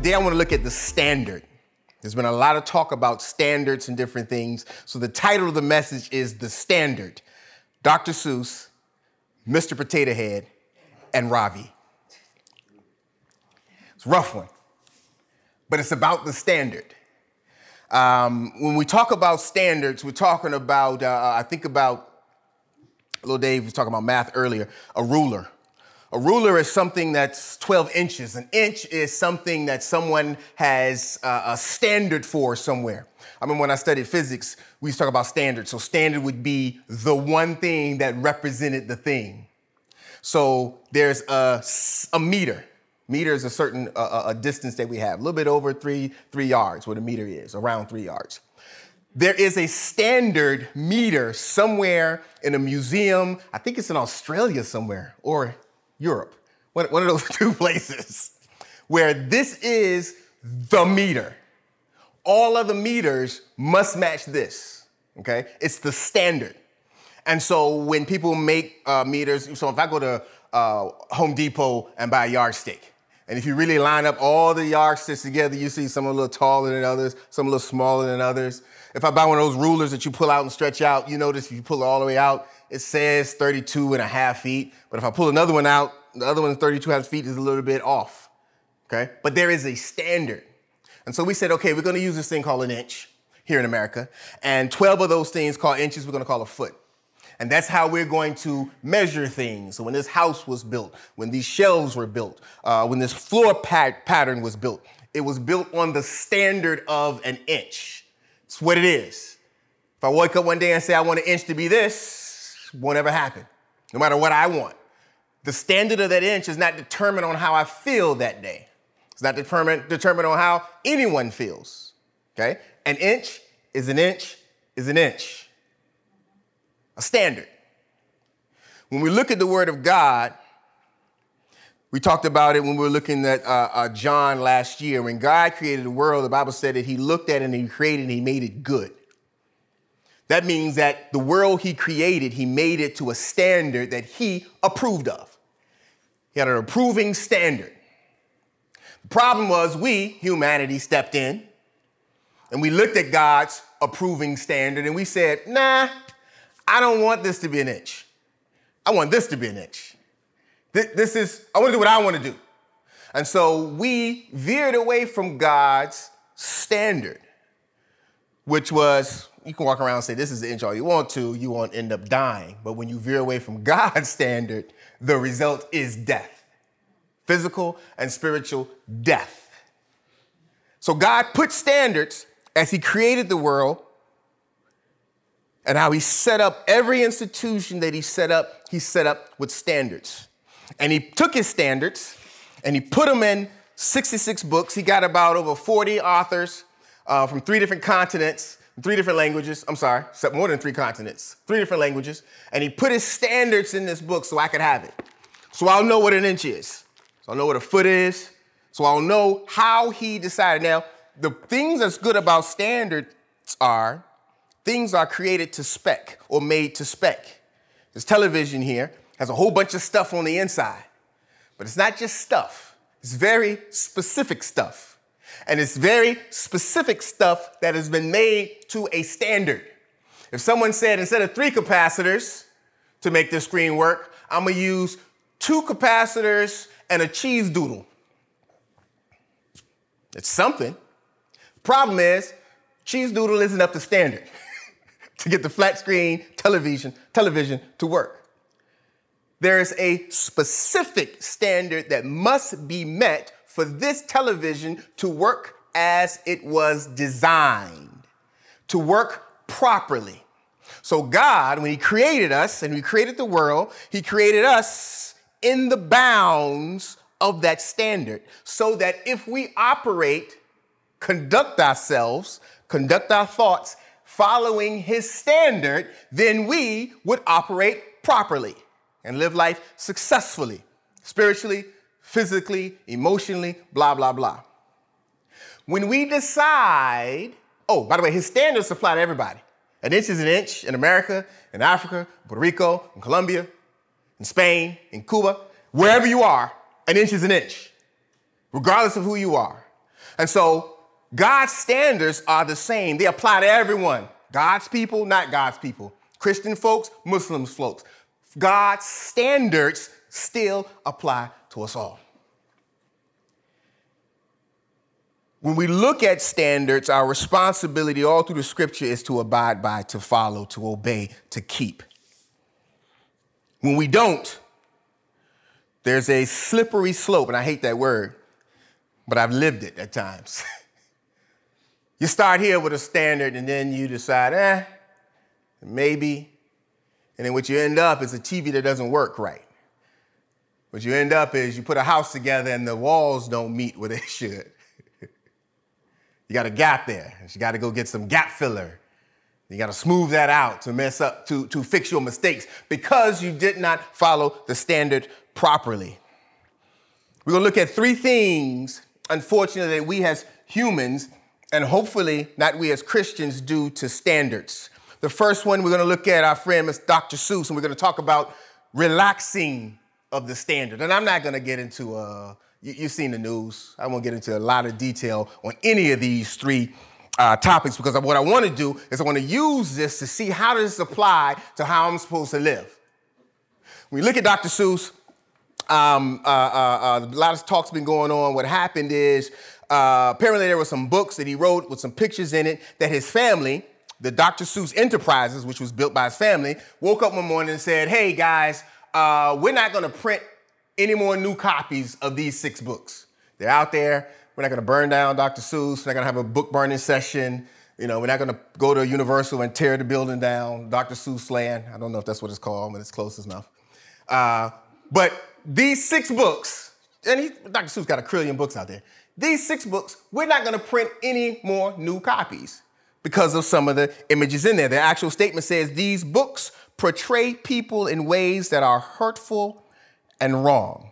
Today I want to look at the standard. There's been a lot of talk about standards and different things. So the title of the message is The Standard. Dr. Seuss, Mr. Potato Head, and Ravi. It's a rough one, but it's about the standard. Um, when we talk about standards, we're talking about, uh, I think about, little Dave was talking about math earlier, a ruler. A ruler is something that's 12 inches. An inch is something that someone has uh, a standard for somewhere. I mean, when I studied physics, we used to talk about standards. So, standard would be the one thing that represented the thing. So, there's a, a meter. Meter is a certain uh, a distance that we have, a little bit over three, three yards, what a meter is, around three yards. There is a standard meter somewhere in a museum. I think it's in Australia somewhere or Europe, one, one of those two places, where this is the meter. All other meters must match this, okay? It's the standard. And so when people make uh, meters, so if I go to uh, Home Depot and buy a yardstick, and if you really line up all the yardsticks together, you see some a little taller than others, some a little smaller than others. If I buy one of those rulers that you pull out and stretch out, you notice if you pull it all the way out, it says 32 and a half feet. But if I pull another one out, the other one 32 and a half feet is a little bit off. Okay? But there is a standard. And so we said, okay, we're gonna use this thing called an inch here in America. And 12 of those things called inches, we're gonna call a foot. And that's how we're going to measure things. So when this house was built, when these shelves were built, uh, when this floor pat- pattern was built, it was built on the standard of an inch. It's what it is. If I wake up one day and say I want an inch to be this, won't ever happen, no matter what I want. The standard of that inch is not determined on how I feel that day. It's not determined, determined on how anyone feels. Okay? An inch is an inch is an inch a standard. When we look at the Word of God, we talked about it when we were looking at uh, uh, John last year. When God created the world, the Bible said that He looked at it and He created and He made it good. That means that the world He created, He made it to a standard that He approved of. He had an approving standard. The problem was we, humanity, stepped in and we looked at God's approving standard and we said, nah, I don't want this to be an inch. I want this to be an inch. This is, I want to do what I want to do. And so we veered away from God's standard, which was you can walk around and say, This is the inch all you want to, you won't end up dying. But when you veer away from God's standard, the result is death physical and spiritual death. So God put standards as He created the world and how he set up every institution that he set up, he set up with standards. And he took his standards and he put them in 66 books. He got about over 40 authors uh, from three different continents, three different languages. I'm sorry, more than three continents, three different languages. And he put his standards in this book so I could have it. So I'll know what an inch is. So I'll know what a foot is. So I'll know how he decided. Now, the things that's good about standards are things are created to spec or made to spec. This television here has a whole bunch of stuff on the inside, but it's not just stuff, it's very specific stuff. And it's very specific stuff that has been made to a standard. If someone said instead of three capacitors to make this screen work, I'm gonna use two capacitors and a cheese doodle. It's something. Problem is, cheese doodle isn't up to standard. to get the flat screen television, television to work. There is a specific standard that must be met for this television to work as it was designed, to work properly. So, God, when He created us and He created the world, He created us in the bounds of that standard so that if we operate, conduct ourselves, conduct our thoughts following his standard, then we would operate properly and live life successfully, spiritually, physically, emotionally, blah, blah, blah. When we decide, oh, by the way, his standards apply to everybody. An inch is an inch in America, in Africa, Puerto Rico, in Colombia, in Spain, in Cuba, wherever you are, an inch is an inch, regardless of who you are. And so God's standards are the same. They apply to everyone. God's people, not God's people. Christian folks, Muslims folks. God's standards still apply to us all. When we look at standards, our responsibility all through the scripture is to abide by, to follow, to obey, to keep. When we don't, there's a slippery slope, and I hate that word, but I've lived it at times. you start here with a standard, and then you decide, eh, maybe. And then what you end up is a TV that doesn't work right. What you end up is you put a house together and the walls don't meet where they should. you got a gap there. You got to go get some gap filler. You got to smooth that out to mess up, to, to fix your mistakes because you did not follow the standard properly. We're going to look at three things, unfortunately, that we as humans, and hopefully not we as Christians, do to standards. The first one, we're going to look at our friend. Dr. Seuss, and we're going to talk about relaxing of the standard. And I'm not going to get into, uh, you, have seen the news. I won't get into a lot of detail on any of these three uh, topics because what I want to do is I want to use this to see how does this apply to how I'm supposed to live. We look at Dr. Seuss, um, uh, uh, uh, a lot of talk's been going on. What happened is uh, apparently there were some books that he wrote with some pictures in it that his family, the Dr. Seuss Enterprises, which was built by his family, woke up one morning and said, "Hey guys, uh, we're not going to print any more new copies of these six books. They're out there. We're not going to burn down Dr. Seuss. We're not going to have a book burning session." You know, we're not going to go to Universal and tear the building down, Dr. Seuss land. I don't know if that's what it's called, but it's close enough. Uh, but these six books, and he, Dr. Seuss got a trillion books out there. These six books, we're not going to print any more new copies because of some of the images in there. The actual statement says these books portray people in ways that are hurtful and wrong,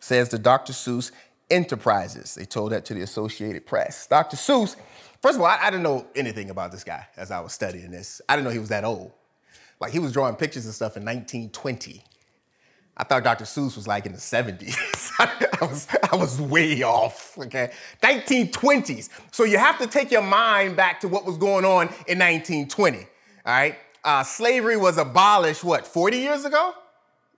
says the Dr. Seuss Enterprises. They told that to the Associated Press. Dr. Seuss, first of all, I, I didn't know anything about this guy as I was studying this. I didn't know he was that old. Like he was drawing pictures and stuff in 1920. I thought Dr. Seuss was like in the 70s. I, was, I was way off, okay? 1920s. So you have to take your mind back to what was going on in 1920, all right? Uh, slavery was abolished, what, 40 years ago?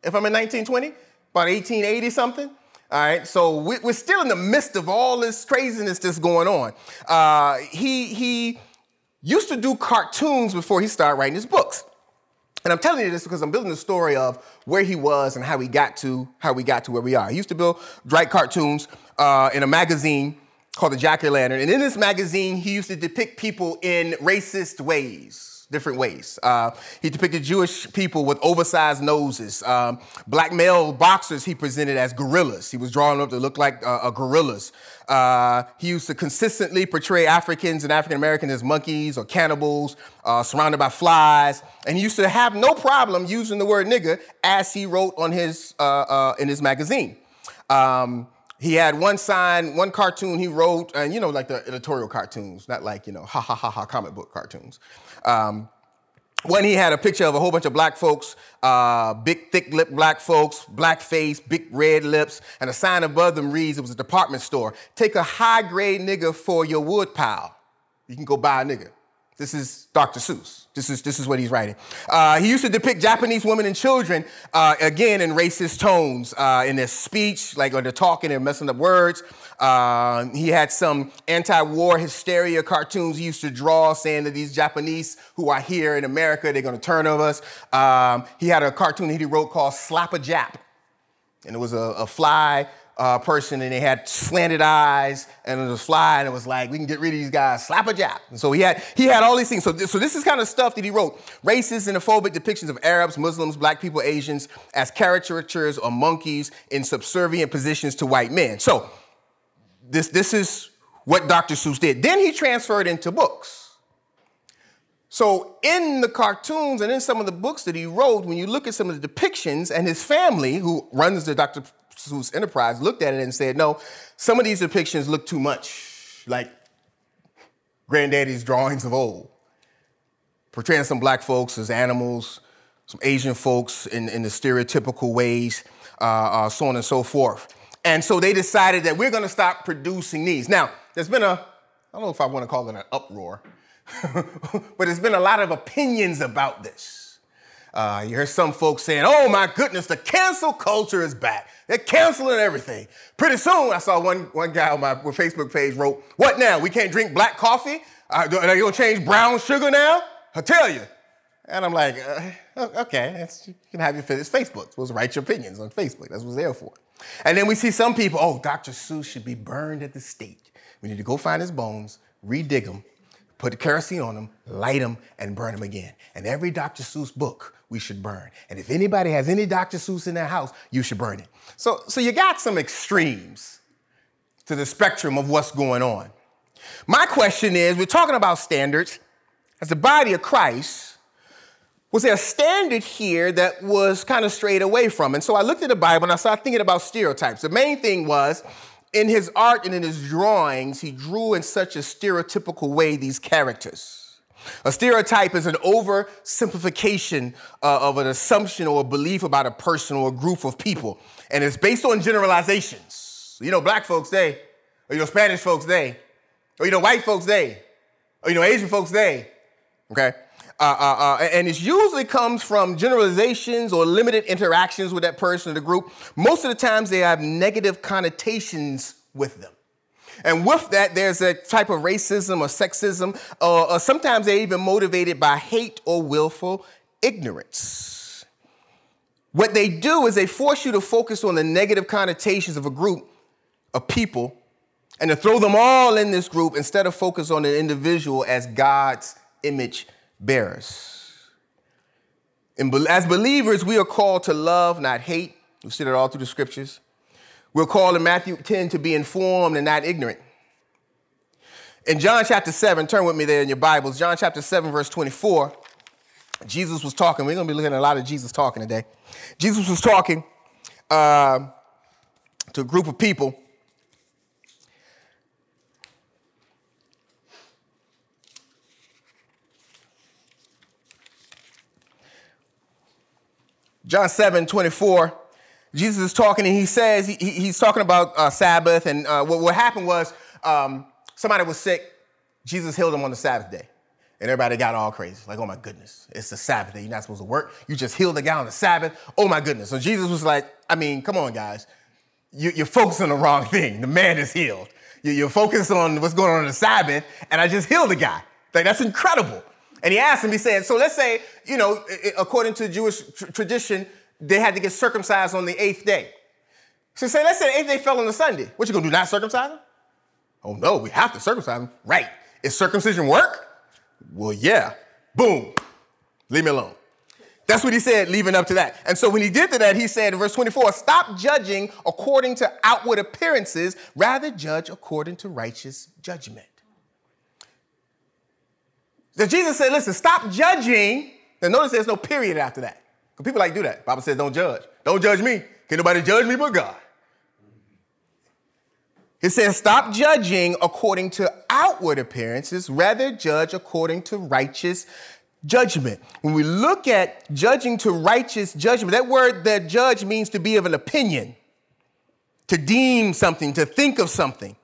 If I'm in 1920? About 1880 something? All right, so we're still in the midst of all this craziness that's going on. Uh, he, he used to do cartoons before he started writing his books. And I'm telling you this because I'm building the story of where he was and how he got to how we got to where we are. He used to build Drake cartoons uh, in a magazine called the Jack O' Lantern, and in this magazine, he used to depict people in racist ways different ways. Uh, he depicted Jewish people with oversized noses. Um, black male boxers he presented as gorillas. He was drawing up to look like uh, gorillas. Uh, he used to consistently portray Africans and African Americans as monkeys or cannibals, uh, surrounded by flies. And he used to have no problem using the word nigger as he wrote on his, uh, uh, in his magazine. Um, he had one sign, one cartoon he wrote, and you know, like the editorial cartoons, not like, you know, ha ha ha ha comic book cartoons. Um, when he had a picture of a whole bunch of black folks, uh, big thick lipped black folks, black face, big red lips, and a sign above them reads it was a department store. Take a high grade nigga for your wood pile. You can go buy a nigga. This is Dr. Seuss. This is, this is what he's writing. Uh, he used to depict Japanese women and children, uh, again, in racist tones uh, in their speech, like when they're talking and messing up words. Uh, he had some anti war hysteria cartoons he used to draw saying that these Japanese who are here in America, they're going to turn on us. Um, he had a cartoon that he wrote called Slap a Jap. And it was a, a fly uh, person and they had slanted eyes and it was fly and it was like we can get rid of these guys. Slap a Jap and so he had he had all these things. So this, so this is kind of stuff that he wrote. Racist and phobic depictions of arabs muslims black people asians as caricatures or monkeys in subservient positions to white men. So this this is what dr seuss did then he transferred into books so, in the cartoons and in some of the books that he wrote, when you look at some of the depictions, and his family, who runs the Dr. Seuss Enterprise looked at it and said, no, some of these depictions look too much like granddaddy's drawings of old, portraying some black folks as animals, some Asian folks in, in the stereotypical ways, uh, uh, so on and so forth. And so they decided that we're going to stop producing these. Now, there's been a, I don't know if I want to call it an uproar, but there's been a lot of opinions about this. Uh, you hear some folks saying, oh my goodness, the cancel culture is back. They're canceling everything. Pretty soon, I saw one, one guy on my Facebook page wrote, what now? We can't drink black coffee? Uh, are you gonna change brown sugar now? I tell you. And I'm like, uh, okay, you can have your, it's Facebook. supposed to write your opinions on Facebook. That's what it's there for. And then we see some people, oh, Dr. Seuss should be burned at the stake. We need to go find his bones, redig them, put the kerosene on them, light them, and burn them again. And every Dr. Seuss book we should burn. And if anybody has any Dr. Seuss in their house, you should burn it. So, so you got some extremes to the spectrum of what's going on. My question is we're talking about standards. As the body of Christ, was there a standard here that was kind of strayed away from? And so I looked at the Bible and I started thinking about stereotypes. The main thing was in his art and in his drawings, he drew in such a stereotypical way these characters. A stereotype is an oversimplification uh, of an assumption or a belief about a person or a group of people. And it's based on generalizations. You know, black folks, they, or you know, Spanish folks, they, or you know, white folks, they, or you know, Asian folks, they. Okay? Uh, uh, uh, and it usually comes from generalizations or limited interactions with that person or the group. Most of the times they have negative connotations with them. And with that, there's a type of racism or sexism, or, or sometimes they're even motivated by hate or willful ignorance. What they do is they force you to focus on the negative connotations of a group of people and to throw them all in this group instead of focus on the individual as God's image bearers. And as believers, we are called to love, not hate. We see that all through the scriptures. We're called in Matthew 10 to be informed and not ignorant. In John chapter 7, turn with me there in your Bibles, John chapter 7, verse 24, Jesus was talking. We're going to be looking at a lot of Jesus talking today. Jesus was talking uh, to a group of people John 7 24, Jesus is talking and he says, he, he's talking about uh, Sabbath. And uh, what, what, happened was um, somebody was sick. Jesus healed him on the Sabbath day. And everybody got all crazy. Like, oh my goodness, it's the Sabbath day. You're not supposed to work. You just healed the guy on the Sabbath. Oh my goodness. So Jesus was like, I mean, come on, guys. You, are focusing on the wrong thing. The man is healed. You're focused on what's going on on the Sabbath, and I just healed the guy. Like, that's incredible. And he asked him, he said, so let's say, you know, according to Jewish tr- tradition, they had to get circumcised on the eighth day. So say, let's say the eighth day fell on a Sunday. What you gonna do, not circumcise them? Oh no, we have to circumcise them. Right. Is circumcision work? Well, yeah. Boom. Leave me alone. That's what he said, leaving up to that. And so when he did to that, he said in verse 24, stop judging according to outward appearances, rather judge according to righteous judgment. So Jesus said, listen, stop judging. Now notice there's no period after that. Because people like do that. Bible says, don't judge. Don't judge me. Can nobody judge me but God? It says, stop judging according to outward appearances, rather judge according to righteous judgment. When we look at judging to righteous judgment, that word that judge means to be of an opinion, to deem something, to think of something.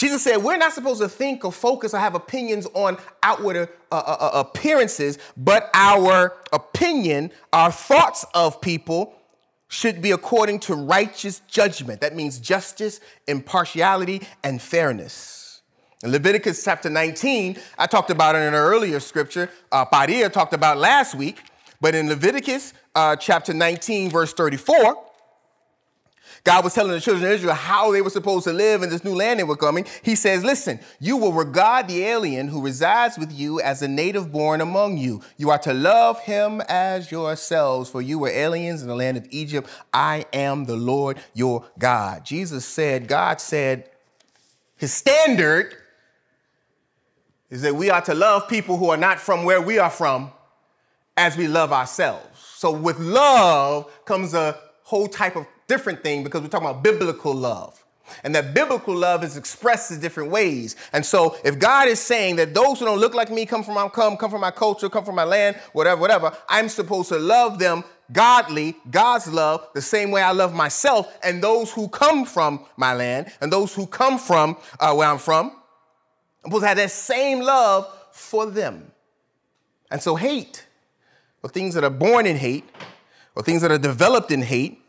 Jesus said, We're not supposed to think or focus or have opinions on outward uh, uh, uh, appearances, but our opinion, our thoughts of people should be according to righteous judgment. That means justice, impartiality, and fairness. In Leviticus chapter 19, I talked about it in an earlier scripture, uh, talked about last week, but in Leviticus uh, chapter 19, verse 34, God was telling the children of Israel how they were supposed to live in this new land they were coming. He says, Listen, you will regard the alien who resides with you as a native born among you. You are to love him as yourselves, for you were aliens in the land of Egypt. I am the Lord your God. Jesus said, God said, his standard is that we are to love people who are not from where we are from as we love ourselves. So with love comes a whole type of different thing because we're talking about biblical love. And that biblical love is expressed in different ways. And so if God is saying that those who don't look like me come from my come, come from my culture, come from my land, whatever, whatever, I'm supposed to love them godly, God's love, the same way I love myself and those who come from my land and those who come from uh, where I'm from. I'm supposed to have that same love for them. And so, hate, or things that are born in hate, or things that are developed in hate,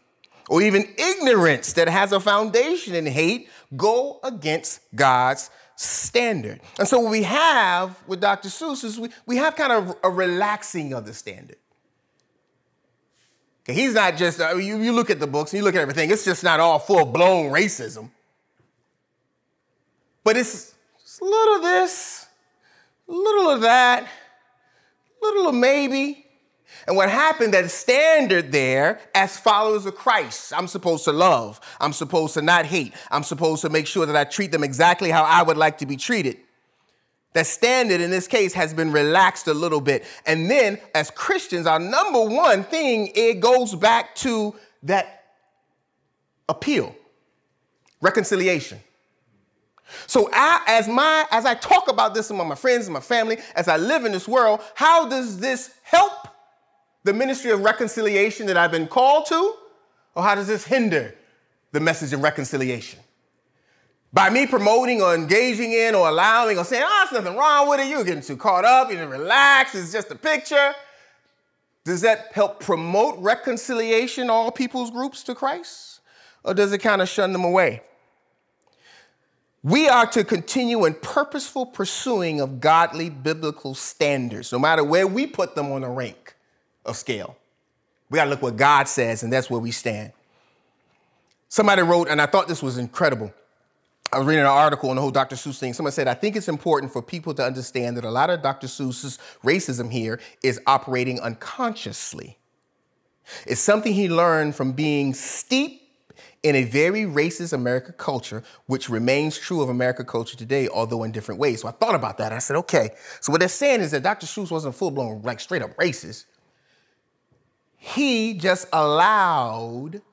or even ignorance that has a foundation in hate, go against God's standard. And so, what we have with Dr. Seuss is we, we have kind of a relaxing of the standard. Okay, he's not just, uh, you, you look at the books and you look at everything, it's just not all full blown racism. But it's, it's a little of this, a little of that, a little of maybe. And what happened, that standard there, as followers of Christ, I'm supposed to love. I'm supposed to not hate. I'm supposed to make sure that I treat them exactly how I would like to be treated. That standard in this case has been relaxed a little bit. And then, as Christians, our number one thing, it goes back to that appeal, reconciliation. So I, as my as I talk about this among my friends and my family, as I live in this world, how does this help the ministry of reconciliation that I've been called to? Or how does this hinder the message of reconciliation? By me promoting or engaging in or allowing or saying, oh, there's nothing wrong with it, you're getting too caught up, you are relax, it's just a picture. Does that help promote reconciliation, all people's groups to Christ? Or does it kind of shun them away? We are to continue in purposeful pursuing of godly biblical standards, no matter where we put them on the rank of scale. We got to look what God says, and that's where we stand. Somebody wrote, and I thought this was incredible. I was reading an article on the whole Dr. Seuss thing. Someone said, I think it's important for people to understand that a lot of Dr. Seuss's racism here is operating unconsciously. It's something he learned from being steeped in a very racist American culture, which remains true of American culture today, although in different ways. So I thought about that. I said, okay. So what they're saying is that Dr. Seuss wasn't full blown, like straight up racist he just allowed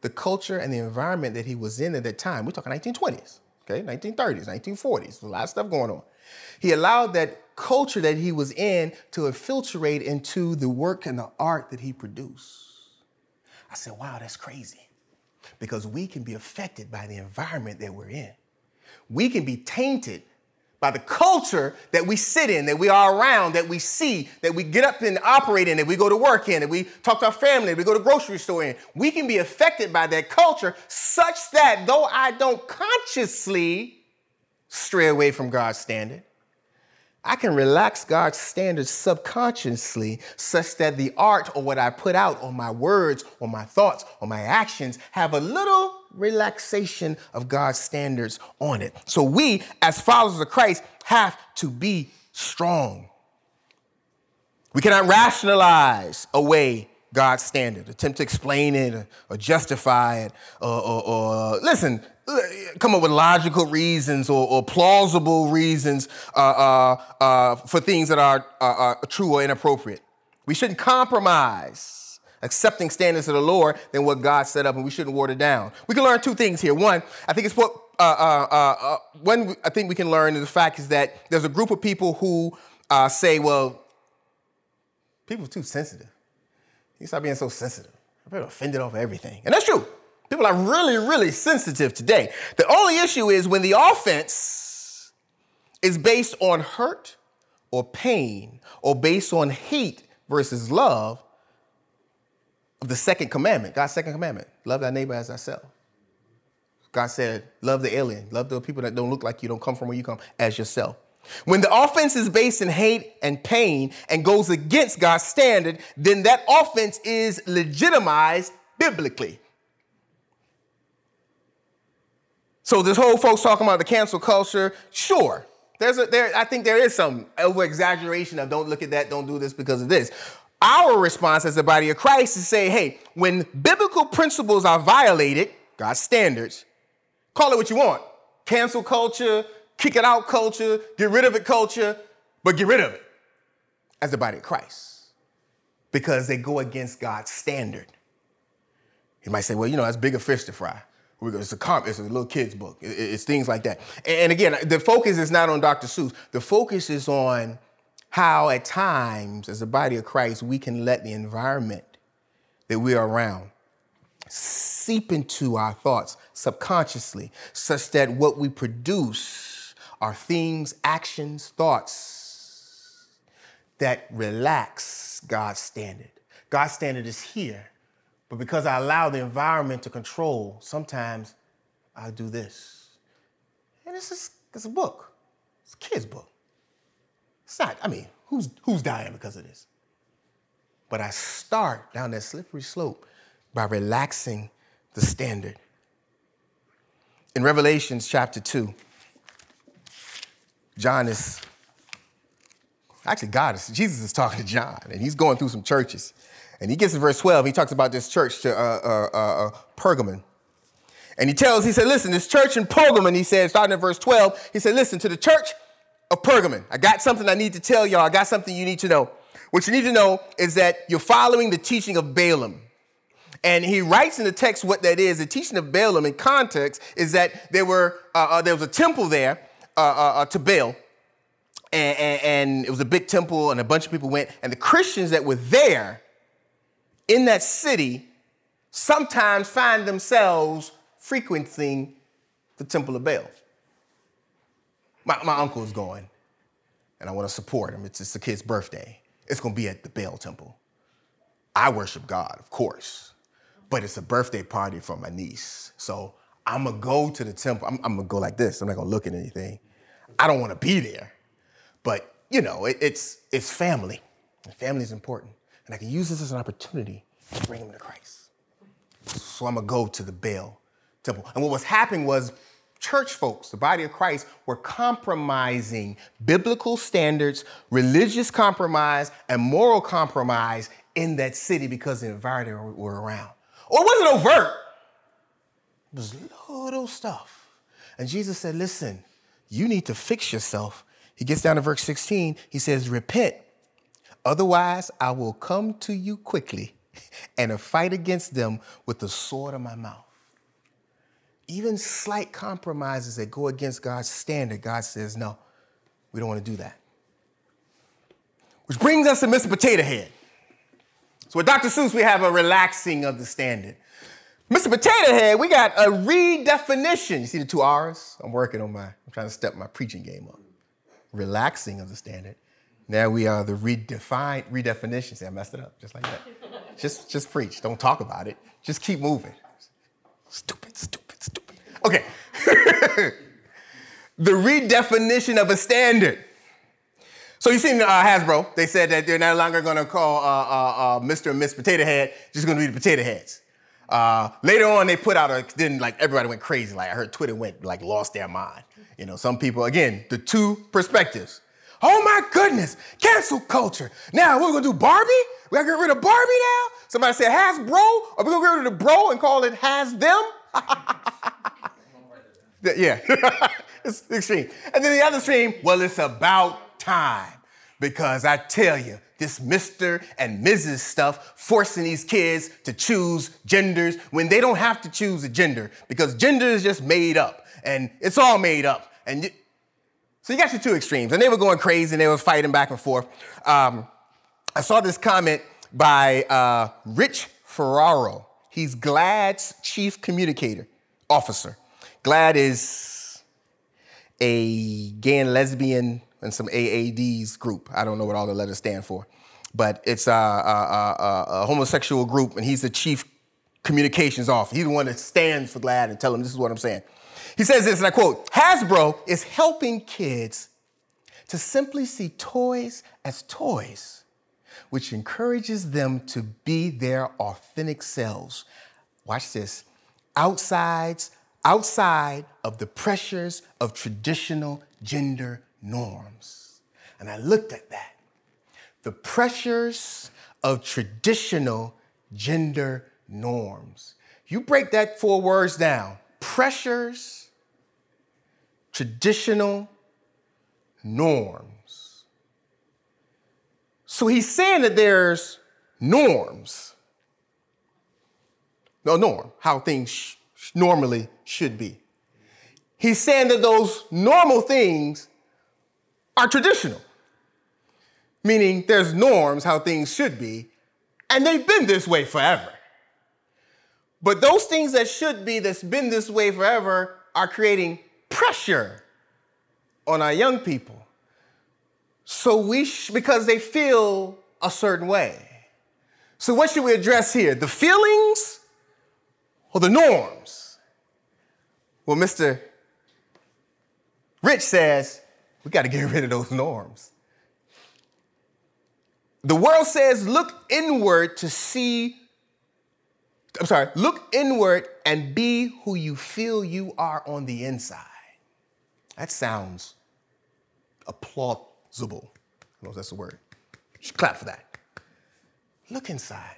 the culture and the environment that he was in at that time. We're talking 1920s, okay, 1930s, 1940s, a lot of stuff going on. He allowed that culture that he was in to infiltrate into the work and the art that he produced. I said, wow, that's crazy. Because we can be affected by the environment that we're in. We can be tainted by the culture that we sit in, that we are around, that we see, that we get up and operate in, that we go to work in, that we talk to our family, that we go to grocery store in. We can be affected by that culture such that though I don't consciously stray away from God's standard, I can relax God's standards subconsciously such that the art or what I put out or my words or my thoughts or my actions have a little relaxation of God's standards on it. So we, as followers of Christ, have to be strong. We cannot rationalize away God's standard, attempt to explain it or, justify it, or, or, or, listen, come up with logical reasons or, or plausible reasons uh, uh, uh, for things that are true or inappropriate. We shouldn't compromise accepting standards of the Lord than what God set up, and we shouldn't water down. We can learn two things here. One, I think it's what uh, uh, uh, uh one I think we can learn is the fact is that there's a group of people who uh, say, well, people are too sensitive. You stop being so sensitive. I'm offended over everything, and that's true. People are really, really sensitive today. The only issue is when the offense is based on hurt or pain or based on hate versus love, the second commandment, God's second commandment, love thy neighbor as thyself. God said, love the alien, love the people that don't look like you, don't come from where you come, as yourself. When the offense is based in hate and pain and goes against God's standard, then that offense is legitimized biblically. So this whole folks talking about the cancel culture, sure. There's a there, I think there is some over exaggeration of don't look at that, don't do this because of this. Our response as the body of Christ is say, hey, when biblical principles are violated, God's standards, call it what you want. Cancel culture, kick it out culture, get rid of it culture, but get rid of it as the body of Christ because they go against God's standard. You might say, well, you know, that's bigger fish to fry. It's a comp, it's a little kid's book. It's things like that. And again, the focus is not on Dr. Seuss. The focus is on how at times, as a body of Christ, we can let the environment that we are around seep into our thoughts subconsciously, such that what we produce are things, actions, thoughts that relax God's standard. God's standard is here, but because I allow the environment to control, sometimes I do this. And this is it's a book. It's a kid's book. It's not, I mean, who's who's dying because of this? But I start down that slippery slope by relaxing the standard. In Revelations chapter 2, John is actually God is Jesus is talking to John, and he's going through some churches. And he gets to verse 12, he talks about this church to uh, uh, uh, uh, Pergamon. And he tells, he said, listen, this church in Pergamon, he said, starting at verse 12, he said, listen, to the church of Pergamon, I got something I need to tell y'all. I got something you need to know. What you need to know is that you're following the teaching of Balaam. And he writes in the text what that is. The teaching of Balaam in context is that there were uh, uh, there was a temple there uh, uh, uh to Baal, and, and, and, it was a big temple, and a bunch of people went. And the Christians that were there in that city sometimes find themselves frequenting the temple of Baal. My, my uncle is going, and I want to support him. It's, it's a kid's birthday. It's going to be at the Baal temple. I worship God, of course but it's a birthday party for my niece. So I'm gonna go to the temple. I'm, I'm gonna go like this. I'm not gonna look at anything. I don't want to be there, but you know, it, it's it's family. Family is important, and I can use this as an opportunity to bring him to Christ. So I'm gonna go to the Baal temple. And what was happening was church folks, the body of Christ, were compromising biblical standards, religious compromise, and moral compromise in that city because the environment were around. Or it wasn't overt. It was little stuff. And Jesus said, listen, you need to fix yourself. He gets down to verse 16. He says, repent. Otherwise, I will come to you quickly and fight against them with the sword of my mouth. Even slight compromises that go against God's standard, God says, no, we don't want to do that. Which brings us to Mr. Potato Head. So with Dr. Seuss, we have a relaxing of the standard. Mr. Potato Head, we got a redefinition. You see the two R's? I'm working on my, I'm trying to step my preaching game up. Relaxing of the standard. Now we are the redefined redefinition. See, I messed it up just like that. just, just preach. Don't talk about it. Just keep moving. Stupid, stupid. Okay. the redefinition of a standard. So you seen uh, Hasbro? They said that they're no longer going to call uh, uh, uh, Mr. and Miss Potato Head, just going to be the Potato Heads. Uh, later on, they put out a then like everybody went crazy. Like I heard Twitter went like lost their mind. You know, some people again the two perspectives. Oh my goodness, cancel culture. Now we're gonna do Barbie. We gotta get rid of Barbie now. Somebody said Hasbro, Are we gonna get rid of the bro and call it Has Them. yeah, it's extreme. And then the other extreme, well, it's about time. Because I tell you, this Mr. and Mrs. stuff forcing these kids to choose genders when they don't have to choose a gender because gender is just made up and it's all made up. And you, so you got your two extremes, and they were going crazy and they were fighting back and forth. Um, I saw this comment by uh, Rich Ferraro. He's GLAAD's chief communicator officer. GLAAD is a gay and lesbian and some AAD's group. I don't know what all the letters stand for, but it's a, a, a, a homosexual group, and he's the chief communications officer. He's the one that stands for GLAAD and tell them this is what I'm saying. He says this, and I quote, Hasbro is helping kids to simply see toys as toys, which encourages them to be their authentic selves. Watch this. Outsides, outside of the pressures of traditional gender norms. And I looked at that. The pressures of traditional gender norms. You break that four words down pressures, traditional norms. So he's saying that there's norms. No, norm, how things normally should be. He's saying that those normal things are traditional, meaning there's norms how things should be, and they've been this way forever. But those things that should be, that's been this way forever, are creating pressure on our young people. So we, sh- because they feel a certain way. So what should we address here? The feelings or the norms? Well, Mr. Rich says we got to get rid of those norms. The world says look inward to see I'm sorry, look inward and be who you feel you are on the inside. That sounds applaudable. I don't know that's the word. Should clap for that. Look inside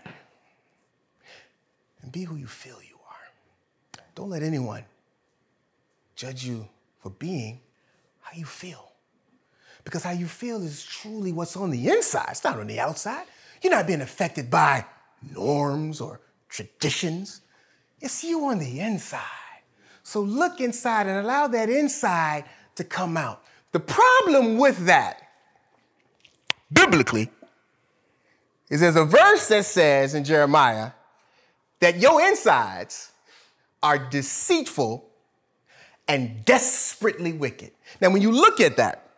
and be who you feel you are. Don't let anyone judge you for being how you feel. Because how you feel is truly what's on the inside, it's not on the outside. You're not being affected by norms or traditions. It's you on the inside. So look inside and allow that inside to come out. The problem with that, biblically, is there's a verse that says in Jeremiah that your insides are deceitful and desperately wicked. Now, when you look at that,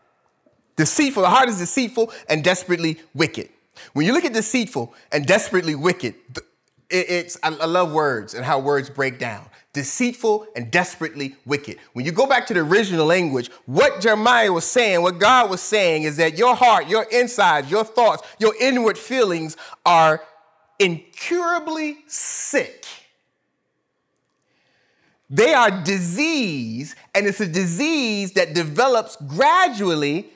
deceitful, the heart is deceitful and desperately wicked. When you look at deceitful and desperately wicked, it's I love words and how words break down. Deceitful and desperately wicked. When you go back to the original language, what Jeremiah was saying, what God was saying is that your heart, your insides, your thoughts, your inward feelings are incurably sick. They are disease, and it's a disease that develops gradually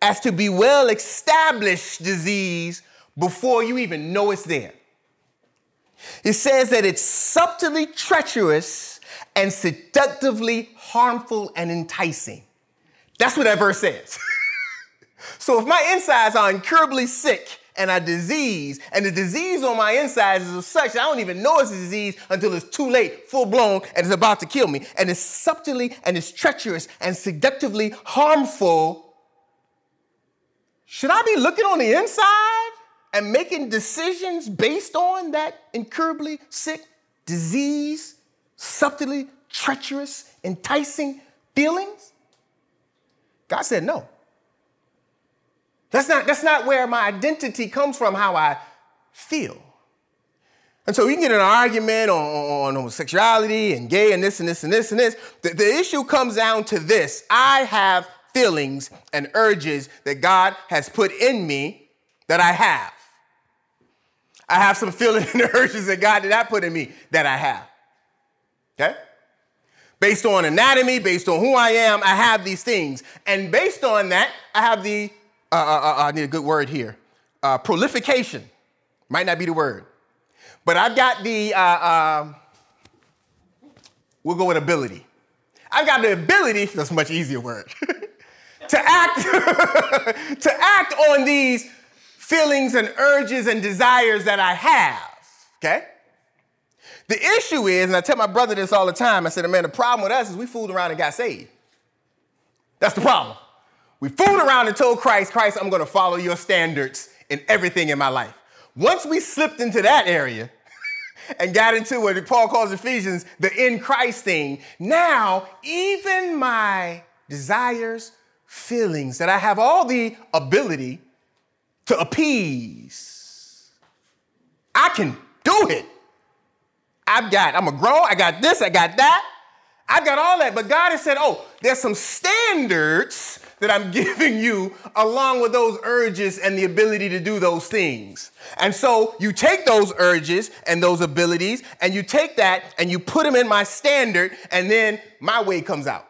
as to be well established disease before you even know it's there. It says that it's subtly treacherous and seductively harmful and enticing. That's what that verse says. so if my insides are incurably sick and a disease. and the disease on my insides is such that I don't even know it's a disease until it's too late, full blown, and it's about to kill me, and it's subtly and it's treacherous and seductively harmful, should I be looking on the inside? and making decisions based on that incurably sick, disease, subtly treacherous, enticing feelings? God said no. That's not, that's not where my identity comes from, how I feel. And so we can get an argument on, on, homosexuality and gay and this and this and this and this. The, the issue comes down to this I have feelings and urges that God has put in me that I have. I have some feelings and urges that God did not put in me that I have. Okay? Based on anatomy, based on who I am, I have these things. And based on that, I have the, uh, uh, uh, I need a good word here, uh, prolification. Might not be the word. But I've got the, uh, um, we'll go with ability. I've got the ability, that's a much easier word, to act, to act on these feelings and urges and desires that I have, okay? The issue is, and I tell my brother this all the time, I said, man, the problem with us is we fooled around and got saved. That's the problem. We fooled around and told Christ, Christ, I'm gonna follow your standards in everything in my life. Once we slipped into that area and got into what Paul calls Ephesians, the in Christ thing, now even my desires, feelings, that I have all the ability to appease. I can do it. I've got, I'm a grown, I got this, I got that. I've got all that. But God has said, oh, there's some standards that I'm giving you along with those urges and the ability to do those things. And so you take those urges and those abilities and you take that and you put them in my standard and then my way comes out.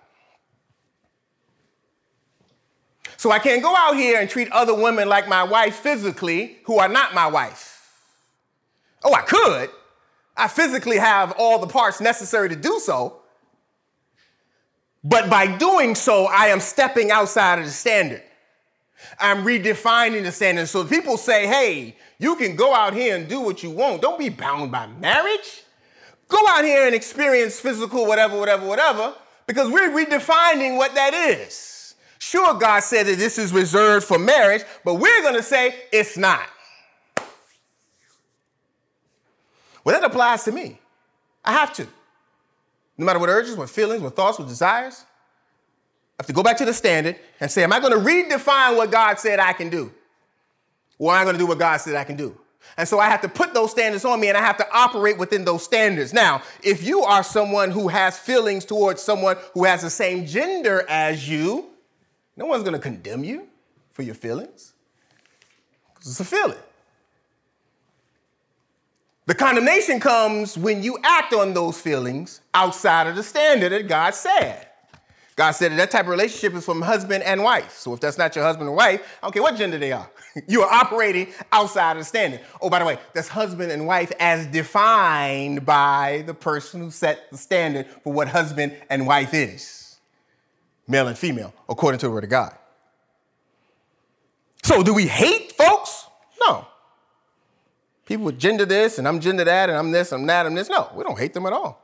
So I can't go out here and treat other women like my wife physically who are not my wife. Oh, I could. I physically have all the parts necessary to do so. But by doing so, I am stepping outside of the standard. I'm redefining the standard. So people say, hey, you can go out here and do what you want. Don't be bound by marriage. Go out here and experience physical, whatever, whatever, whatever, because we're redefining what that is. Sure, God said that this is reserved for marriage, but we're going to say it's not. Well, that applies to me. I have to. No matter what urges, what feelings, what thoughts, what desires. I have to go back to the standard and say, Am I going to redefine what God said I can do? Or am I going to do what God said I can do? And so I have to put those standards on me and I have to operate within those standards. Now, if you are someone who has feelings towards someone who has the same gender as you, no one's going to condemn you for your feelings it's a feeling. The condemnation comes when you act on those feelings outside of the standard that God said. God said that, that type of relationship is from husband and wife. So if that's not your husband or wife, I don't care what gender they are. you are operating outside of the standard. Oh, by the way, that's husband and wife as defined by the person who set the standard for what husband and wife is male and female, according to the word of God. So do we hate folks? People with gender this and I'm gender that and I'm this, I'm that, I'm this. No, we don't hate them at all.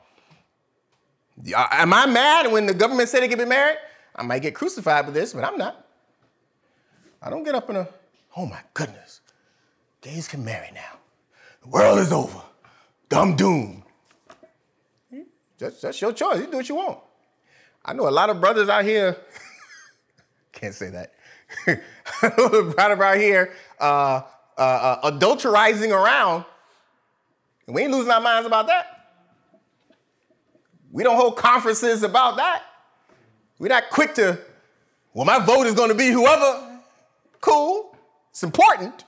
Am I mad when the government said they can be married? I might get crucified for this, but I'm not. I don't get up in a, oh my goodness, gays can marry now. The world is over. Dumb doom. That's, that's your choice. You do what you want. I know a lot of brothers out here, can't say that. I know a brother out here uh, uh, uh, adulterizing around, and we ain't losing our minds about that. We don't hold conferences about that. We're not quick to, well, my vote is going to be whoever. Cool, it's important.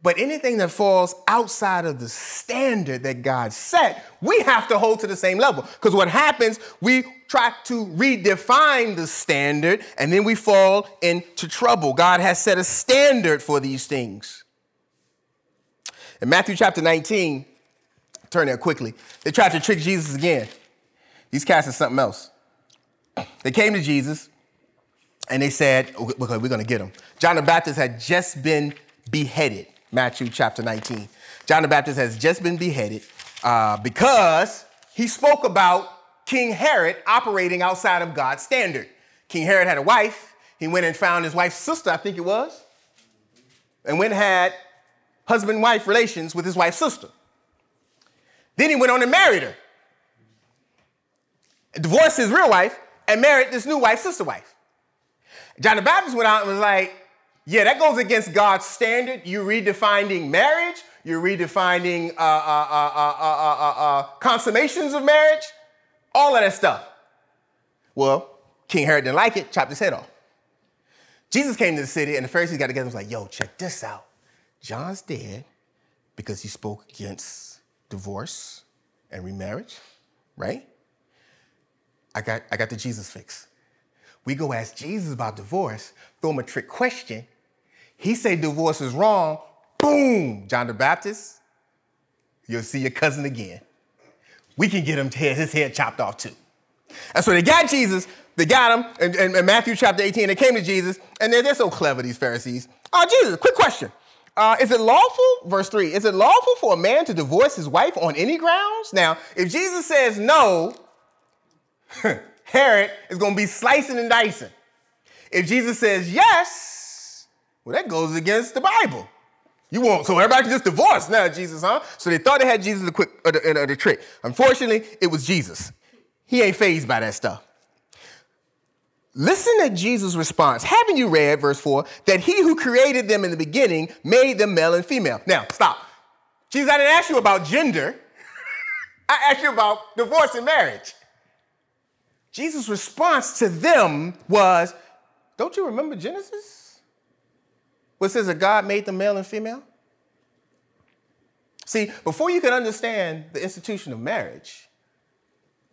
But anything that falls outside of the standard that God set, we have to hold to the same level. Because what happens, we try to redefine the standard and then we fall into trouble. God has set a standard for these things. In Matthew chapter 19, turn there quickly, they tried to trick Jesus again. These cats are something else. They came to Jesus and they said, okay, we're going to get him. John the Baptist had just been beheaded. Matthew chapter 19. John the Baptist has just been beheaded uh, because he spoke about King Herod operating outside of God's standard. King Herod had a wife. He went and found his wife's sister, I think it was, and went and had husband wife relations with his wife's sister. Then he went on and married her, divorced his real wife, and married this new wife, sister wife. John the Baptist went out and was like, yeah, that goes against God's standard. You're redefining marriage. You're redefining uh, uh, uh, consummations of marriage. All of that stuff. Well, King Herod didn't like it, chopped his head off. Jesus came to the city, and the Pharisees got together and was like, yo, check this out. John's dead because he spoke against divorce and remarriage, right? I got, I got the Jesus fix. We go ask Jesus about divorce, throw him a trick question, he say divorce is wrong. Boom, John the Baptist. You'll see your cousin again. We can get him his head chopped off too. And so they got Jesus. They got him in, in, in Matthew chapter 18. They came to Jesus, and they're, they're so clever, these Pharisees. Oh, Jesus, quick question. Uh, is it lawful, verse 3, is it lawful for a man to divorce his wife on any grounds? Now, if Jesus says no, Herod is going to be slicing and dicing. If Jesus says yes, well, that goes against the Bible. You won't, so everybody can just divorce now, Jesus, huh? So they thought they had Jesus the quick uh, the, uh, the trick. Unfortunately, it was Jesus. He ain't phased by that stuff. Listen to Jesus' response. Haven't you read, verse 4, that he who created them in the beginning made them male and female? Now, stop. Jesus, I didn't ask you about gender. I asked you about divorce and marriage. Jesus' response to them was, Don't you remember Genesis? What says that God made them male and female? See, before you can understand the institution of marriage,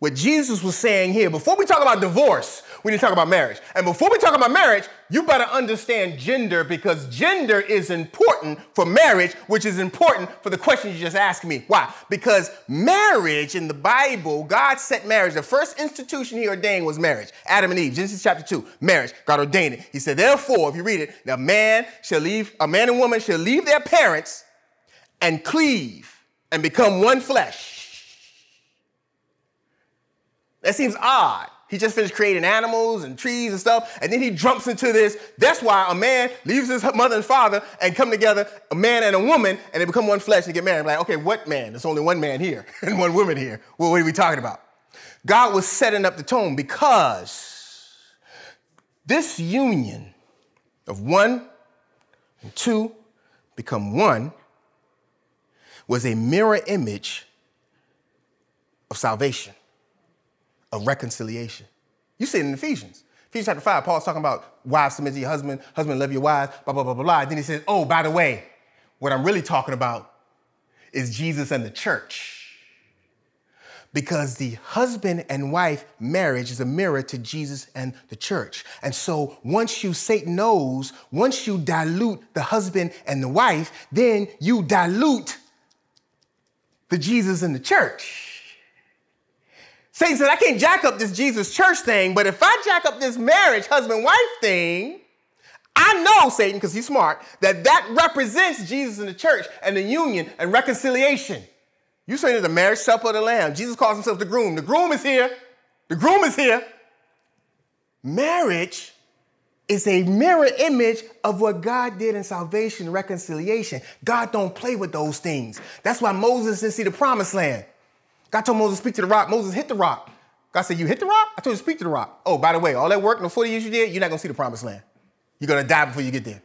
what Jesus was saying here, before we talk about divorce, we need to talk about marriage. And before we talk about marriage, you better understand gender because gender is important for marriage, which is important for the question you just asked me. Why? Because marriage in the Bible, God set marriage. The first institution he ordained was marriage. Adam and Eve, Genesis chapter 2, marriage. God ordained it. He said, therefore, if you read it, a man shall leave, a man and woman shall leave their parents and cleave and become one flesh. That seems odd He just finished creating animals and trees and stuff, and then he jumps into this. That's why a man leaves his mother and father and come together, a man and a woman, and they become one flesh and get married. I'm like, okay, what man? There's only one man here and one woman here. Well, what are we talking about? God was setting up the tone because this union of one and two become one was a mirror image of salvation of reconciliation. You see it in Ephesians. Ephesians chapter 5, Paul's talking about wives submit to your husband, husband love your wives, blah, blah, blah, blah, blah. Then he says, oh, by the way, what I'm really talking about is Jesus and the church. Because the husband and wife marriage is a mirror to Jesus and the church. And so once you, Satan knows, once you dilute the husband and the wife, then you dilute the Jesus and the church. Satan said, I can't jack up this Jesus church thing, but if I jack up this marriage, husband wife thing, I know, Satan, because he's smart, that that represents Jesus and the church and the union and reconciliation. You say that the marriage supper of the Lamb. Jesus calls himself the groom. The groom is here. The groom is here. Marriage is a mirror image of what God did in salvation reconciliation. God don't play with those things. That's why Moses didn't see the promised land. God told Moses, speak to the rock. Moses hit the rock. God said, You hit the rock? I told you speak to the rock. Oh, by the way, all that work and the 40 years you did, you're not gonna see the promised land. You're gonna die before you get there.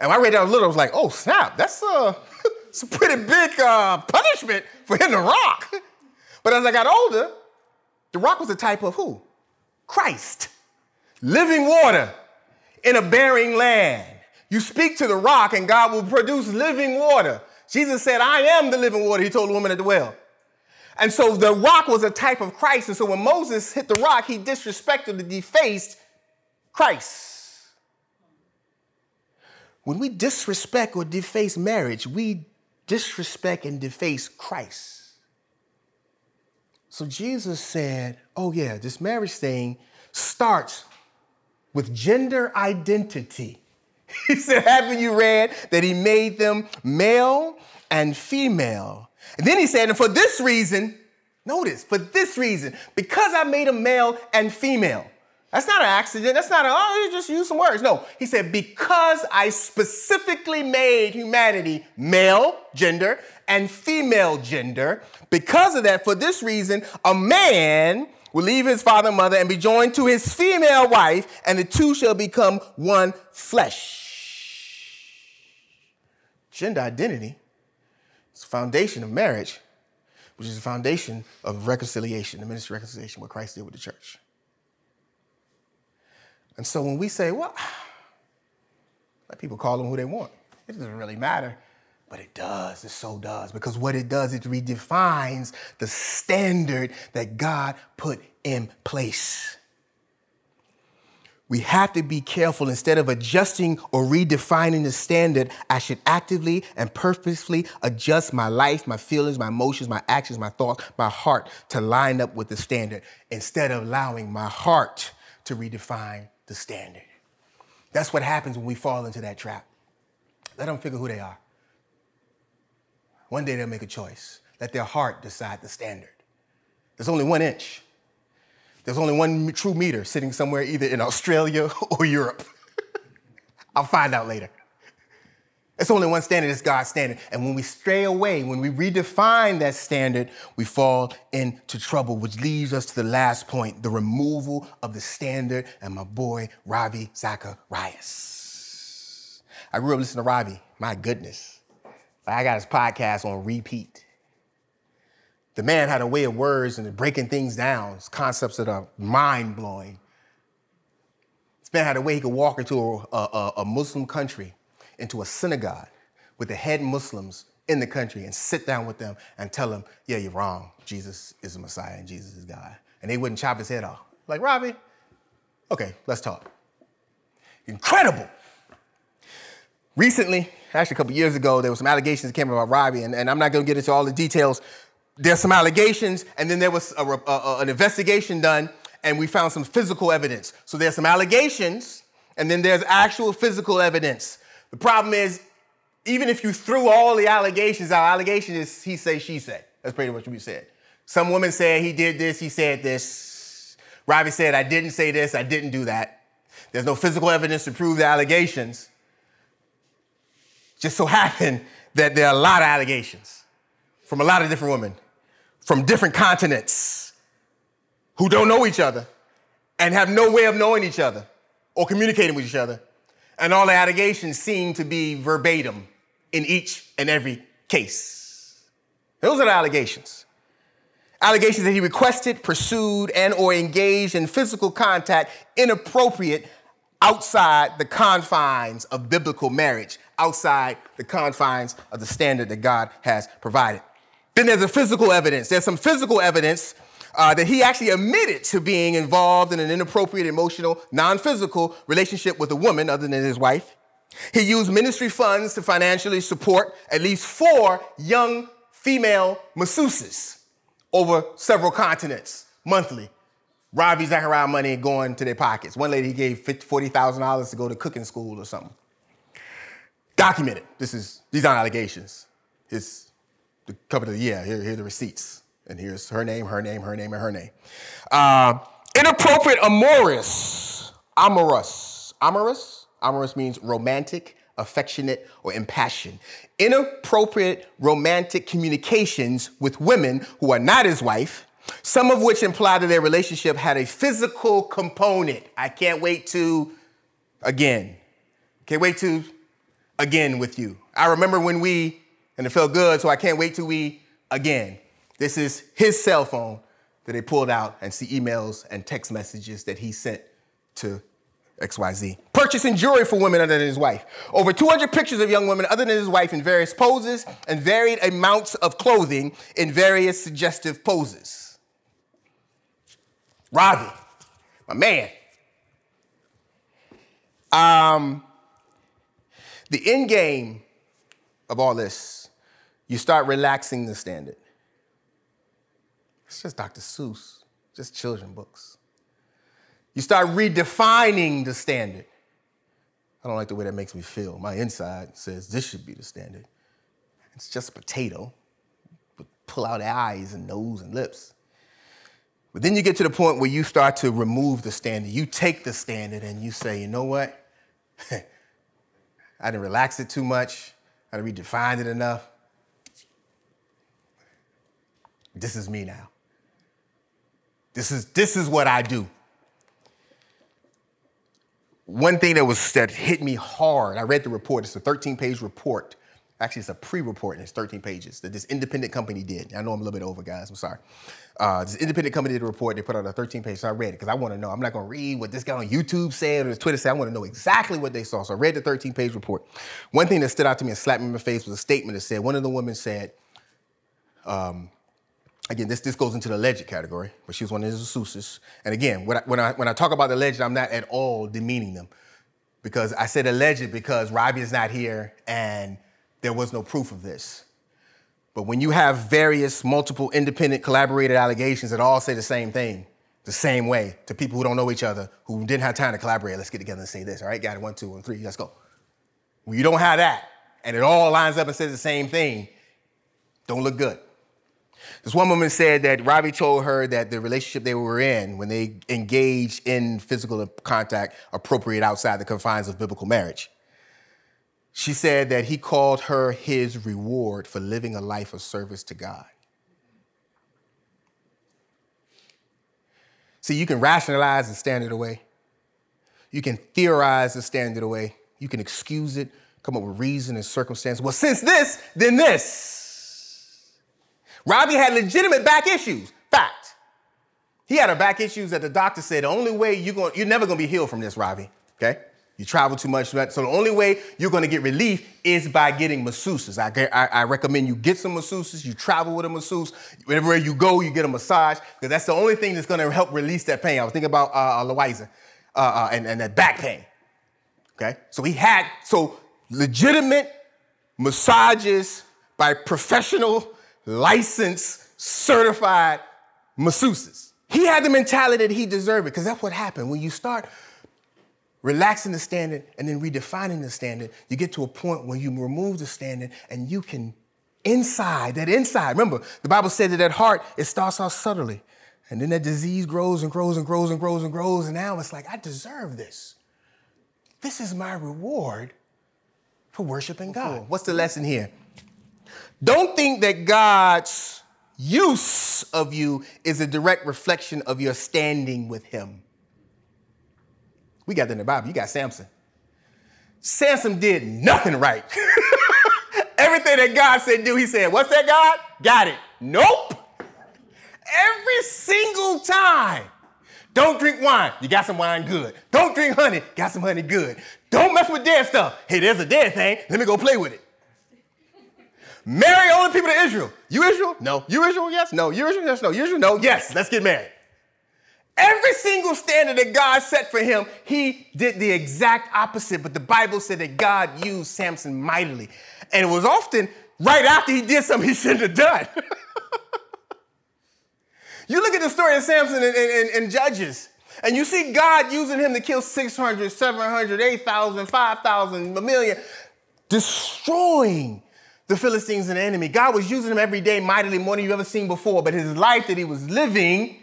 And when I read that a little, I was like, oh snap, that's uh, a pretty big uh, punishment for hitting the rock. But as I got older, the rock was a type of who? Christ. Living water in a barren land. You speak to the rock and God will produce living water. Jesus said, I am the living water, he told the woman at the well. And so the rock was a type of Christ. And so when Moses hit the rock, he disrespected and defaced Christ. When we disrespect or deface marriage, we disrespect and deface Christ. So Jesus said, Oh, yeah, this marriage thing starts with gender identity. He said, Haven't you read that he made them male and female? And then he said, and for this reason, notice, for this reason, because I made a male and female. That's not an accident. That's not a, oh, you just use some words. No, he said, because I specifically made humanity male gender and female gender, because of that, for this reason, a man will leave his father and mother and be joined to his female wife, and the two shall become one flesh. Gender identity foundation of marriage, which is the foundation of reconciliation, the ministry of reconciliation, what Christ did with the church. And so when we say, well, let people call them who they want, it doesn't really matter. But it does, it so does, because what it does, it redefines the standard that God put in place. We have to be careful. Instead of adjusting or redefining the standard, I should actively and purposefully adjust my life, my feelings, my emotions, my actions, my thoughts, my heart to line up with the standard instead of allowing my heart to redefine the standard. That's what happens when we fall into that trap. Let them figure who they are. One day they'll make a choice. Let their heart decide the standard. There's only one inch. There's only one true meter sitting somewhere either in Australia or Europe. I'll find out later. It's only one standard, it's God's standard. And when we stray away, when we redefine that standard, we fall into trouble, which leads us to the last point the removal of the standard and my boy, Ravi Zacharias. I grew up listening to Ravi. My goodness. I got his podcast on repeat. The man had a way of words and breaking things down, concepts that are mind blowing. This man had a way he could walk into a, a, a Muslim country, into a synagogue with the head Muslims in the country and sit down with them and tell them, yeah, you're wrong. Jesus is the Messiah and Jesus is God. And they wouldn't chop his head off. Like, Ravi, okay, let's talk. Incredible. Recently, actually a couple years ago, there were some allegations that came about Ravi, and, and I'm not to get into all the details, there's some allegations, and then there was a, a, a, an investigation done, and we found some physical evidence. So there's some allegations, and then there's actual physical evidence. The problem is, even if you threw all the allegations out, allegation is he say, she say. That's pretty much what we said. Some woman said he did this, he said this. Ravi said, I didn't say this, I didn't do that. There's no physical evidence to prove the allegations. Just so happened that there are a lot of allegations from a lot of different women from different continents who don't know each other and have no way of knowing each other or communicating with each other. And all the allegations seem to be verbatim in each and every case. Those are the allegations. Allegations that he requested, pursued, and or engaged in physical contact inappropriate outside the confines of biblical marriage, outside the confines of the standard that God has provided. Then there's a physical evidence. There's some physical evidence uh, that he actually admitted to being involved in an inappropriate, emotional, non physical relationship with a woman other than his wife. He used ministry funds to financially support at least four young female masseuses over several continents monthly. Ravi Zachariah money going to their pockets. One lady he gave $40,000 to go to cooking school or something. Documented. This is, these aren't allegations. It's the cover of the year. Here, here are the receipts. And here's her name, her name, her name, and her name. Uh, inappropriate amorous. Amorous. Amorous? Amorous means romantic, affectionate, or impassioned. Inappropriate romantic communications with women who are not his wife, some of which imply that their relationship had a physical component. I can't wait to, again, can't wait to, again with you. I remember when we, and it felt good, so I can't wait till we, again. This is his cell phone that they pulled out and see emails and text messages that he sent to XYZ. Purchasing jewelry for women other than his wife. Over 200 pictures of young women other than his wife in various poses and varied amounts of clothing in various suggestive poses. Ravi, my man. Um, the end game of all this, you start relaxing the standard. It's just Dr. Seuss, just children books. You start redefining the standard. I don't like the way that makes me feel. My inside says this should be the standard. It's just a potato. Pull out eyes and nose and lips. But then you get to the point where you start to remove the standard. You take the standard and you say, you know what? I didn't relax it too much. I didn't redefine it enough. This is me now. This is, this is what I do. One thing that was that hit me hard, I read the report, it's a 13-page report. Actually, it's a pre-report and it's 13 pages that this independent company did. I know I'm a little bit over, guys. I'm sorry. Uh, this independent company did a report. They put out a 13 page. So I read it because I want to know. I'm not going to read what this guy on YouTube said or his Twitter said. I want to know exactly what they saw. So I read the 13 page report. One thing that stood out to me and slapped me in the face was a statement that said one of the women said, um, again, this, this goes into the alleged category, but she was one of his masseuses. And again, when I, when, I, when I talk about the legend, I'm not at all demeaning them because I said alleged because Ravi is not here and there was no proof of this. But when you have various, multiple, independent, collaborated allegations that all say the same thing, the same way to people who don't know each other, who didn't have time to collaborate, let's get together and say this, all right? Got it, one, two, one, three, let's go. When you don't have that, and it all lines up and says the same thing, don't look good. This one woman said that Ravi told her that the relationship they were in, when they engaged in physical contact, appropriate outside the confines of biblical marriage. She said that he called her his reward for living a life of service to God. See, you can rationalize and stand it away. You can theorize and stand it away. You can excuse it, come up with reason and circumstance. Well, since this, then this. Ravi had legitimate back issues. Fact. He had a back issues that the doctor said the only way you're going, you're never to be healed from this, Ravi. Okay. You travel too much, so the only way you're going to get relief is by getting masseuses. I, I, I, recommend you get some masseuses. You travel with a masseuse. Wherever you go, you get a massage because that's the only thing that's going to help release that pain. I was thinking about uh, uh, uh, uh, and, and that back pain. Okay, so he had so legitimate massages by professional licensed, certified masseuses. He had the mentality that he deserved it, because that's what happened. When you start relaxing the standard and then redefining the standard, you get to a point where you remove the standard and you can inside, that inside, remember, the Bible said that at heart, it starts out subtly. And then that disease grows and grows and grows and grows and grows. And now it's like, I deserve this. This is my reward for worshiping God. What's the lesson here? Don't think that God's use of you is a direct reflection of your standing with Him. We got that in the Bible. You got Samson. Samson did nothing right. Everything that God said do, he said, What's that, God? Got it. Nope. Every single time. Don't drink wine. You got some wine good. Don't drink honey. Got some honey good. Don't mess with dead stuff. Hey, there's a dead thing. Let me go play with it. Marry all the people of Israel. You Israel? No. You Israel? Yes. No. You Israel? Yes. No. You Israel? No. Yes. Let's get married. Every single standard that God set for him, he did the exact opposite. But the Bible said that God used Samson mightily. And it was often right after he did something he shouldn't have done. you look at the story of Samson and, Judges, and you see God using him to kill 600, 700, 8,000, 5,000, a million, destroying the Philistines an enemy. God was using him every day mightily more than you've ever seen before, but his life that he was living,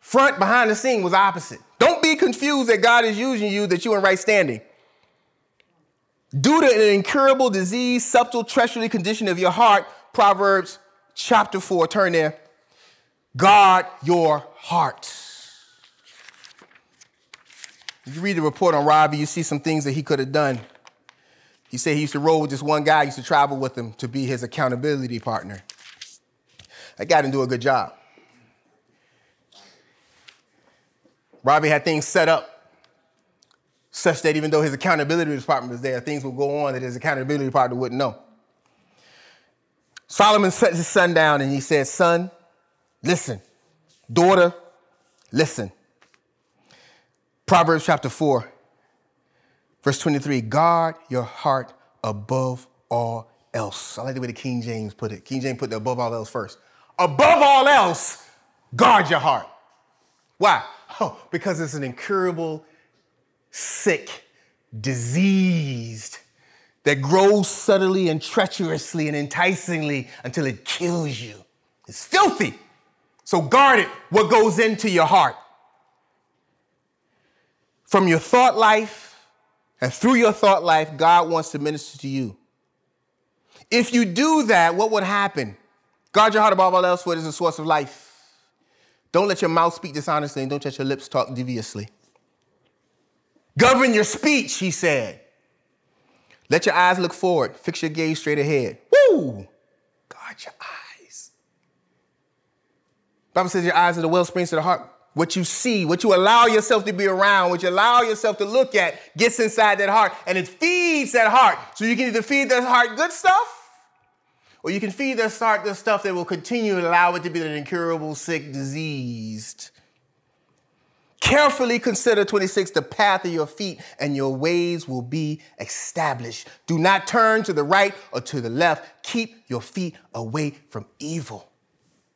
front, behind the scene, was opposite. Don't be confused that God is using you, that you're in right standing. Due to an incurable disease, subtle, treachery condition of your heart, Proverbs chapter 4, turn there. Guard your heart. You read the report on Ravi, you see some things that he could have done. He said he used to roll with this one guy, used to travel with him to be his accountability partner. That guy didn't do a good job. Ravi had things set up such that even though his accountability department was there, things would go on that his accountability partner wouldn't know. Solomon set his son down and he said, Son, listen. Daughter, listen. Proverbs chapter 4, verse 23 guard your heart above all else. I like the way the King James put it. King James put the above all else first. Above all else, guard your heart. Why? Oh, because it's an incurable, sick, diseased that grows subtly and treacherously and enticingly until it kills you. It's filthy. So guard it, what goes into your heart. From your thought life and through your thought life, God wants to minister to you. If you do that, what would happen? Guard your heart above all else, for it is the source of life. Don't let your mouth speak dishonestly and don't let your lips talk deviously. Govern your speech, he said. Let your eyes look forward. Fix your gaze straight ahead. Woo! Guard your eyes. Bible says your eyes are the well springs of the heart. What you see, what you allow yourself to be around, what you allow yourself to look at gets inside that heart and it feeds that heart. So you can either feed that heart good stuff or you can feed that heart the stuff that will continue to allow it to be an incurable, sick, diseased Carefully consider 26 the path of your feet, and your ways will be established. Do not turn to the right or to the left. Keep your feet away from evil.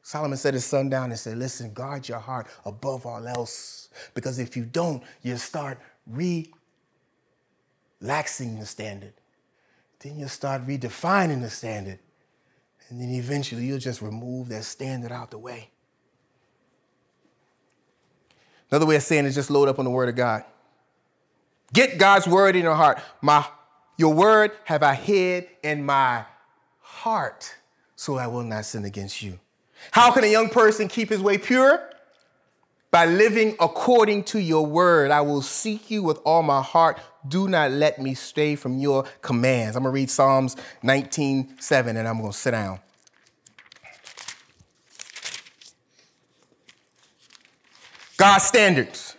Solomon set his son down and said, Listen, guard your heart above all else. Because if you don't, you start relaxing the standard. Then you'll start redefining the standard. And then eventually you'll just remove that standard out the way. Another way of saying it is just load up on the word of God. Get God's word in your heart. My, your word have I hid in my heart so I will not sin against you. How can a young person keep his way pure? By living according to your word. I will seek you with all my heart. Do not let me stray from your commands. I'm going to read Psalms 19 7 and I'm going to sit down. God's standards.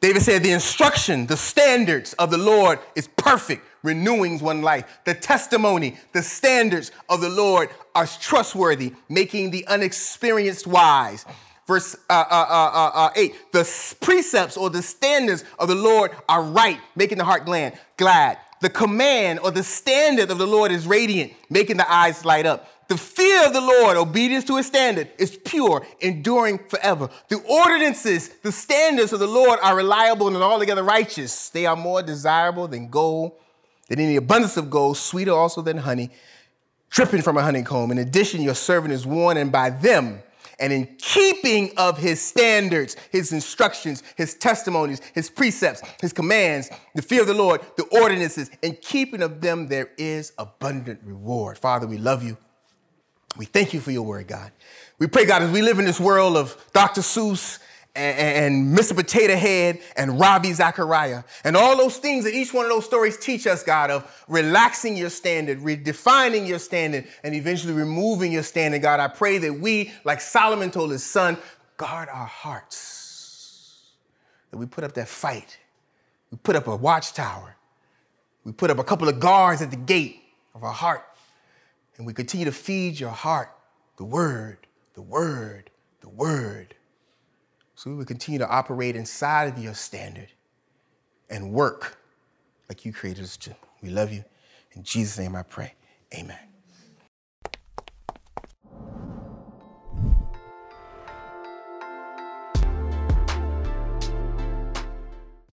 David said, The instruction, the standards of the Lord is perfect, renewing one life. The testimony, the standards of the Lord are trustworthy, making the unexperienced wise. Verse uh, uh, uh, uh, uh 8 The precepts or the standards of the Lord are right, making the heart glad. glad. The command or the standard of the Lord is radiant, making the eyes light up. The fear of the Lord, obedience to his standard, is pure, enduring forever. The ordinances, the standards of the Lord are reliable and altogether righteous. They are more desirable than gold, than any abundance of gold, sweeter also than honey, dripping from a honeycomb. In addition, your servant is warned, and by them and in keeping of his standards, his instructions, his testimonies, his precepts, his commands, the fear of the Lord, the ordinances, in keeping of them, there is abundant reward. Father, we love you. We thank you for your word, God. We pray, God, as we live in this world of Dr. Seuss and Mr. Potato Head and Ravi Zachariah and all those things that each one of those stories teach us, God, of relaxing your standard, redefining your standard, and eventually removing your standard, God. I pray that we, like Solomon told his son, guard our hearts. That we put up that fight. We put up a watchtower. We put up a couple of guards at the gate of our heart. And we continue to feed your heart the word, the word, the word so we would continue to operate inside of your standard and work like you created us to. We love you. In Jesus' name I pray. Amen.